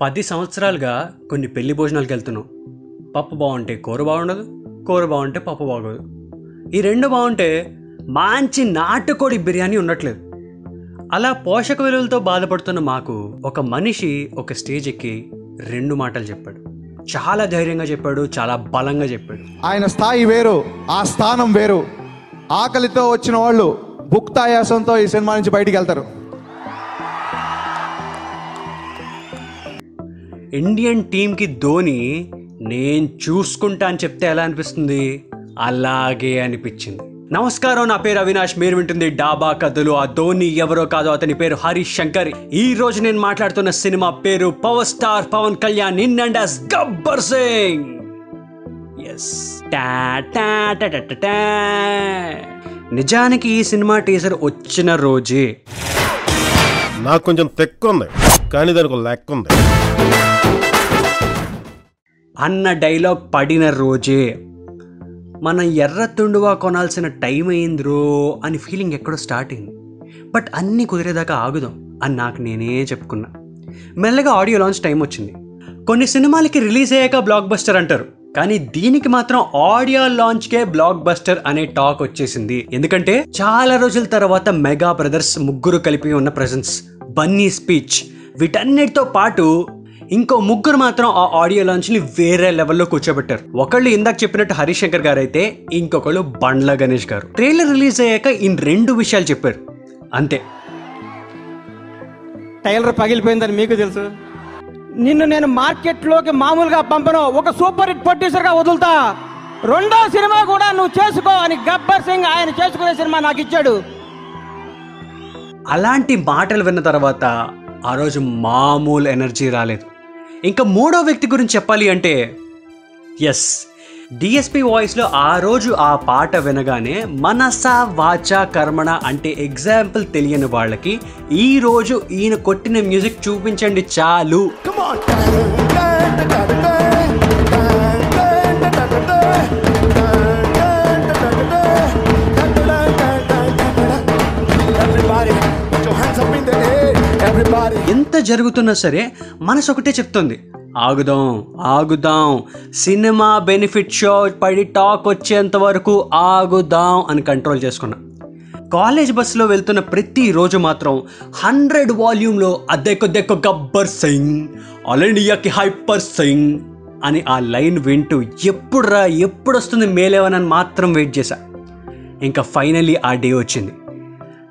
పది సంవత్సరాలుగా కొన్ని పెళ్ళి భోజనాలకు వెళ్తున్నాం. పప్పు బాగుంటే కూర బాగుండదు కూర బాగుంటే పప్పు బాగోదు. ఈ రెండు బాగుంటే మంచి నాటుకోడి బిర్యానీ ఉండట్లేదు. అలా పోషక విలువలతో బాధపడుతున్న మాకు ఒక మనిషి ఒక స్టేజ్ ఎక్కి రెండు మాటలు చెప్పాడు. చాలా ధైర్యంగా చెప్పాడు చాలా బలంగా చెప్పాడు. ఆయన స్థాయి వేరు ఆ స్థానం వేరు. ఆకలితో వచ్చిన వాళ్ళు భుక్తాయాసంతో ఈ సినిమా నుంచి బయటికి వెళ్తారు. ఇండియన్ టీంకి ధోని నేను చూసుకుంటా అని చెప్తే ఎలా అనిపిస్తుంది? అలాగే అనిపించింది. నమస్కారం నా పేరు అవినాష్. మీరు వింటుంది డాబా కథలు. ఆ ధోని ఎవరో కాదో అతని పేరు హరీష్ శంకర్. ఈ రోజు నేను మాట్లాడుతున్న సినిమా పేరు power star Pawan Kalyan in and as Gabbar Singh. Yes నిజానికి ఈ సినిమా టీజర్ వచ్చిన రోజే. నాకు కొంచెం తెక్కుంది. కానీ దానికి లెక్క ఉంది. అన్న డైలాగ్ పడిన రోజే. మనం ఎర్ర తుండువా కొనాల్సిన టైం అయిందిరో అని ఫీలింగ్ ఎక్కడో స్టార్ట్ అయింది బట్ అన్నీ కుదిరేదాకా ఆగుదాం అని నాకు నేనే చెప్పుకున్నా. మెల్లగా ఆడియో లాంచ్ టైం వచ్చింది. కొన్ని సినిమాలకి రిలీజ్ అయ్యాక బ్లాక్ బస్టర్ అంటారు. కానీ దీనికి మాత్రం ఆడియో లాంచ్కే బ్లాక్ బస్టర్ అనే టాక్ వచ్చేసింది. ఎందుకంటే చాలా రోజుల తర్వాత మెగా బ్రదర్స్ ముగ్గురు కలిపి ఉన్న ప్రజెన్స్ బన్నీ స్పీచ్ వీటన్నిటితో పాటు ఇంకో ముగ్గురు మాత్రం ఆ ఆడియో లాంచ్ని వేరే లెవెల్లో కూర్చోబెట్టారు. ఒకళ్ళు ఇందాక చెప్పినట్టు హరిశంకర్ గారు అయితే ఇంకొకళ్ళు బండ్ల గణేష్ గారు. ట్రైలర్ రిలీజ్ అయ్యాక ఈ రెండు విషయాలు చెప్పారు. అంతే. టైలర్ పగిలిపోయిందని మీకు తెలుసు? నిన్ను నేను మార్కెట్లోకి మామూలుగా పంపను ఒక సూపర్ హిట్ ప్రొడ్యూసర్గా వదులుతా. రెండో సినిమా కూడా నువ్వు చేసుకో అని గబ్బర్ సింగ్ ఆయన చేసుకునే సినిమా నాకు ఇచ్చాడు. అలాంటి మాటలు విన్న తర్వాత ఆ రోజు మామూలు ఎనర్జీ రాలేదు. ఇంకా మూడో వ్యక్తి గురించి చెప్పాలి అంటే ఎస్ డిఎస్పి వాయిస్లో ఆ రోజు ఆ పాట వినగానే మనస వాచ కర్మణ అంటే ఎగ్జాంపుల్ తెలియని వాళ్ళకి ఈ రోజు ఈయన కొట్టిన మ్యూజిక్ చూపించండి చాలు. ఎంత జరుగుతున్నా సరే మనసు ఒకటే చెప్తుంది. ఆగుదాం ఆగుదాం. సినిమా బెనిఫిట్ షో పడి టాక్ వచ్చేంత వరకు ఆగుదాం అని కంట్రోల్ చేసుకున్నా. కాలేజ్ బస్సులో వెళ్తున్న ప్రతి రోజు మాత్రం హండ్రెడ్ వాల్యూమ్లో అద్దెకు దెక్కు గబ్బర్ సింగ్ ఆల్ ఇండియాకి హైపర్ సింగ్ అని ఆ లైన్ వింటూ ఎప్పుడు రా ఎప్పుడు వస్తుంది మేలేవనని మాత్రం వెయిట్ చేశా. ఇంకా ఫైనలీ ఆ డే వచ్చింది.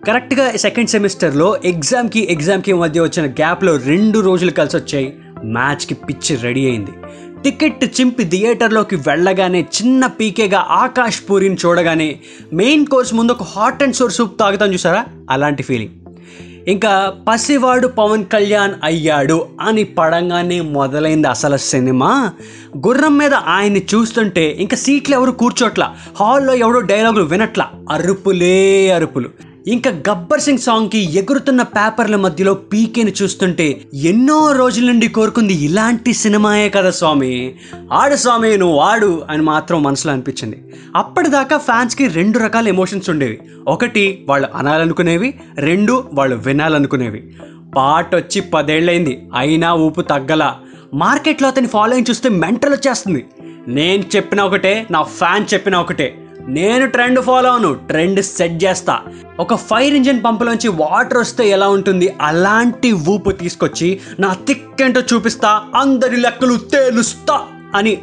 కరెక్ట్గా సెకండ్ సెమిస్టర్లో ఎగ్జామ్కి ఎగ్జామ్కి మధ్య వచ్చిన గ్యాప్లో రెండు రోజులు కలిసి వచ్చాయి మ్యాచ్కి పిచ్ రెడీ అయింది. టికెట్ చింపి థియేటర్లోకి వెళ్ళగానే చిన్న పీకేగా ఆకాష్ పూరిని చూడగానే మెయిన్ కోర్స్ ముందు ఒక హాట్ అండ్ సోర్ సూప్ తాగుతాం చూసారా? అలాంటి ఫీలింగ్ ఇంకా పసివాడు పవన్ కళ్యాణ్ అయ్యాడు అని పడంగానే మొదలైంది అసలు సినిమా. గుర్రం మీద ఆయన్ని చూస్తుంటే ఇంకా సీట్లు ఎవరు కూర్చోట్ల హాల్లో ఎవడో డైలాగులు వినట్ల అరుపులే అరుపులు. ఇంకా గబ్బర్ సింగ్ సాంగ్కి ఎగురుతున్న పేపర్ల మధ్యలో పీకేని చూస్తుంటే ఎన్నో రోజుల నుండి కోరుకుంది ఇలాంటి సినిమాయే కదా స్వామి. ఆడు స్వామి నువ్వు ఆడు అని మాత్రం మనసులో అనిపించింది. అప్పటిదాకా ఫ్యాన్స్కి రెండు రకాల ఎమోషన్స్ ఉండేవి. ఒకటి వాళ్ళు అనాలనుకునేవి. రెండు వాళ్ళు వినాలనుకునేవి. పాట వచ్చి పదేళ్ళైంది అయినా ఊపు తగ్గల. మార్కెట్లో అతని ఫాలోయింగ్ చూస్తే మెంటల్ వచ్చేస్తుంది నేను చెప్పిన ఒకటే నా ఫ్యాన్ చెప్పిన ఒకటే. నేను ట్రెండ్ ఫాలో అవును ట్రెండ్ సెట్ చేస్తా. ఒక ఫైర్ ఇంజిన్ పంపులోంచి వాటర్ వస్తే ఎలా ఉంటుంది? అలాంటి ఊపు తీసుకొచ్చి నా తిక్కేంటో చూపిస్తా అందరి లెక్కలు తేలుస్తా అని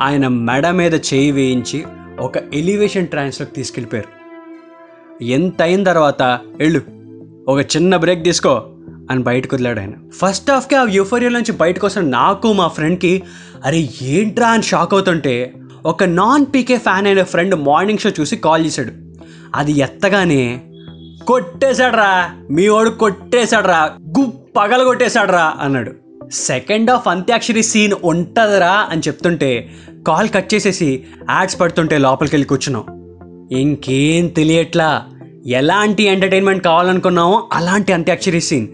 ఆయన మెడ మీద చేయి వేయించి ఒక ఎలివేషన్ ట్రాన్స్లోకి తీసుకెళ్ళిపోయారు. ఎంత అయిన తర్వాత వెళ్ళు ఒక చిన్న బ్రేక్ తీసుకో అని బయటకు వదిలాడు ఆయన. ఫస్ట్ హాఫ్కి ఆ యూఫోరియా నుంచి బయటకు వస్తున్న నాకు మా ఫ్రెండ్కి అరే ఏంట్రా అని షాక్ అవుతుంటే ఒక నాన్ పీకే ఫ్యాన్ అయిన ఫ్రెండ్ మార్నింగ్ షో చూసి కాల్ చేశాడు. అది ఎత్తగానే కొట్టేశాడ్రా మీ వాడు కొట్టేశాడ్రా గు పగల కొట్టేశాడ్రా అన్నాడు. సెకండ్ ఆఫ్ అంత్యాక్షరి సీన్ ఉంటుందిరా అని చెప్తుంటే కాల్ కట్ చేసేసి యాడ్స్ పడుతుంటే లోపలికి వెళ్ళి కూర్చున్నాం. ఇంకేం తెలియట్లా ఎలాంటి ఎంటర్టైన్మెంట్ కావాలనుకున్నామో అలాంటి అంత్యాక్షరి సీన్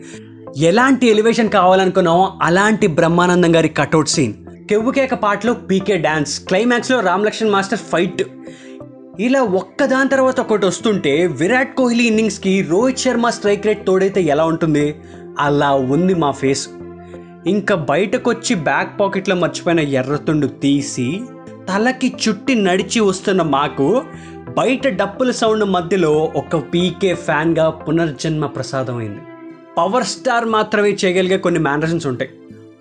ఎలాంటి ఎలివేషన్ కావాలనుకున్నామో అలాంటి బ్రహ్మానందం గారి కటౌట్ సీన్. కెవ్వుకేక పాటలో పీకే డ్యాన్స్ క్లైమాక్స్లో రామలక్ష్మణ్ మాస్టర్ ఫైట్. ఇలా ఒక్కదాని తర్వాత ఒకటి వస్తుంటే విరాట్ కోహ్లీ ఇన్నింగ్స్కి రోహిత్ శర్మ స్ట్రైక్ రేట్ తోడైతే ఎలా ఉంటుంది? అలా ఉంది మా ఫేస్. ఇంకా బయటకొచ్చి బ్యాక్ పాకెట్లో మర్చిపోయిన ఎర్రతుండు తీసి తలకి చుట్టి నడిచి వస్తున్న మాకు బయట డప్పుల సౌండ్ మధ్యలో ఒక పీకే ఫ్యాన్గా పునర్జన్మ ప్రసాదం అయింది పవర్ స్టార్ మాత్రమే చేయగలిగే కొన్ని మేనరిజన్స్ ఉంటాయి.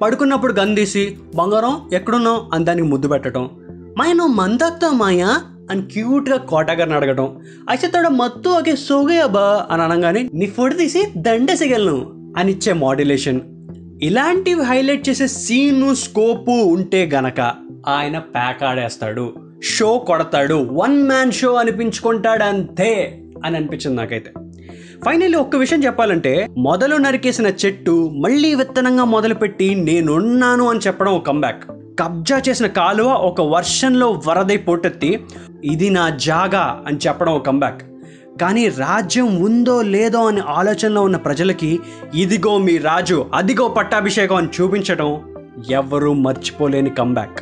పడుకున్నప్పుడు గన్ తీసి బంగారం ఎక్కడున్నావు? అని దానికి ముద్దు పెట్టడం మాయను నువ్వు మందాక్తా మాయా? అని క్యూట్గా కోటాగారిని అడగడం అయితే తోడ మత్తు ఒకే సోగయబ్బా అని అనగానే నీ ఫోటో తీసి దండేసగలను అని ఇచ్చే మాడ్యులేషన్. ఇలాంటివి హైలైట్ చేసే సీను స్కోపు ఉంటే గనక ఆయన ప్యాక్ ఆడేస్తాడు షో కొడతాడు వన్ మ్యాన్ షో అనిపించుకుంటాడు అంతే అని అనిపించింది నాకైతే. ఫైనల్లీ ఒక్క విషయం చెప్పాలంటే మొదలు నరికేసిన చెట్టు మళ్ళీ విత్తనంగా మొదలుపెట్టి నేనున్నాను అని చెప్పడం ఒక కంబ్యాక్ కబ్జా చేసిన కాలువ ఒక వర్షంలో వరదై పోటెత్తి ఇది నా జాగా అని చెప్పడం ఒక కంబ్యాక్ కానీ రాజ్యం ఉందో లేదో అనే ఆలోచనలో ఉన్న ప్రజలకి ఇదిగో మీ రాజు అదిగో పట్టాభిషేకం అని చూపించడం ఎవరూ మర్చిపోలేని కంబ్యాక్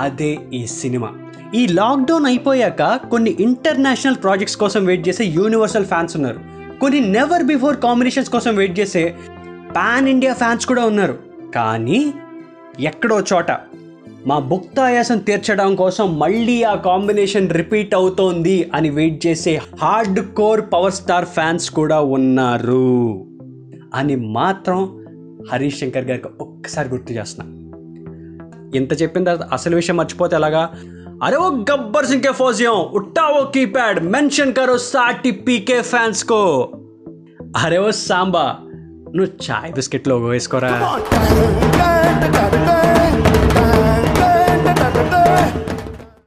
అదే ఈ సినిమా. ఈ లాక్డౌన్ అయిపోయాక కొన్ని ఇంటర్నేషనల్ ప్రాజెక్ట్స్ కోసం వెయిట్ చేసే యూనివర్సల్ ఫ్యాన్స్ ఉన్నారు. కొన్ని నెవర్ బిఫోర్ కాంబినేషన్స్ కోసం వెయిట్ చేసే పాన్ ఇండియా ఫ్యాన్స్ కూడా ఉన్నారు. కానీ ఎక్కడో చోట మా భుక్తాయాసం తీర్చడం కోసం మళ్ళీ ఆ కాంబినేషన్ రిపీట్ అవుతోంది అని వెయిట్ చేసే hard core power star fans కూడా ఉన్నారు. అని మాత్రం హరీష్ శంకర్ గారికి ఒక్కసారి గుర్తు చేస్తున్నా. ఇంత చెప్పిన తర్వాత అసలు విషయం మర్చిపోతే ఎలాగా? అరే ఓ గబ్బర్ సింగ్ కే ఫోజియం ఉట్టా ఓ కీప్యాడ్ మెన్షన్ కరో సాటి పీకే ఫ్యాన్స్ కో అరే ఓ సాంబా నువ్వు చాయ్ బిస్కెట్ లోగో వేసుకోరా Come on,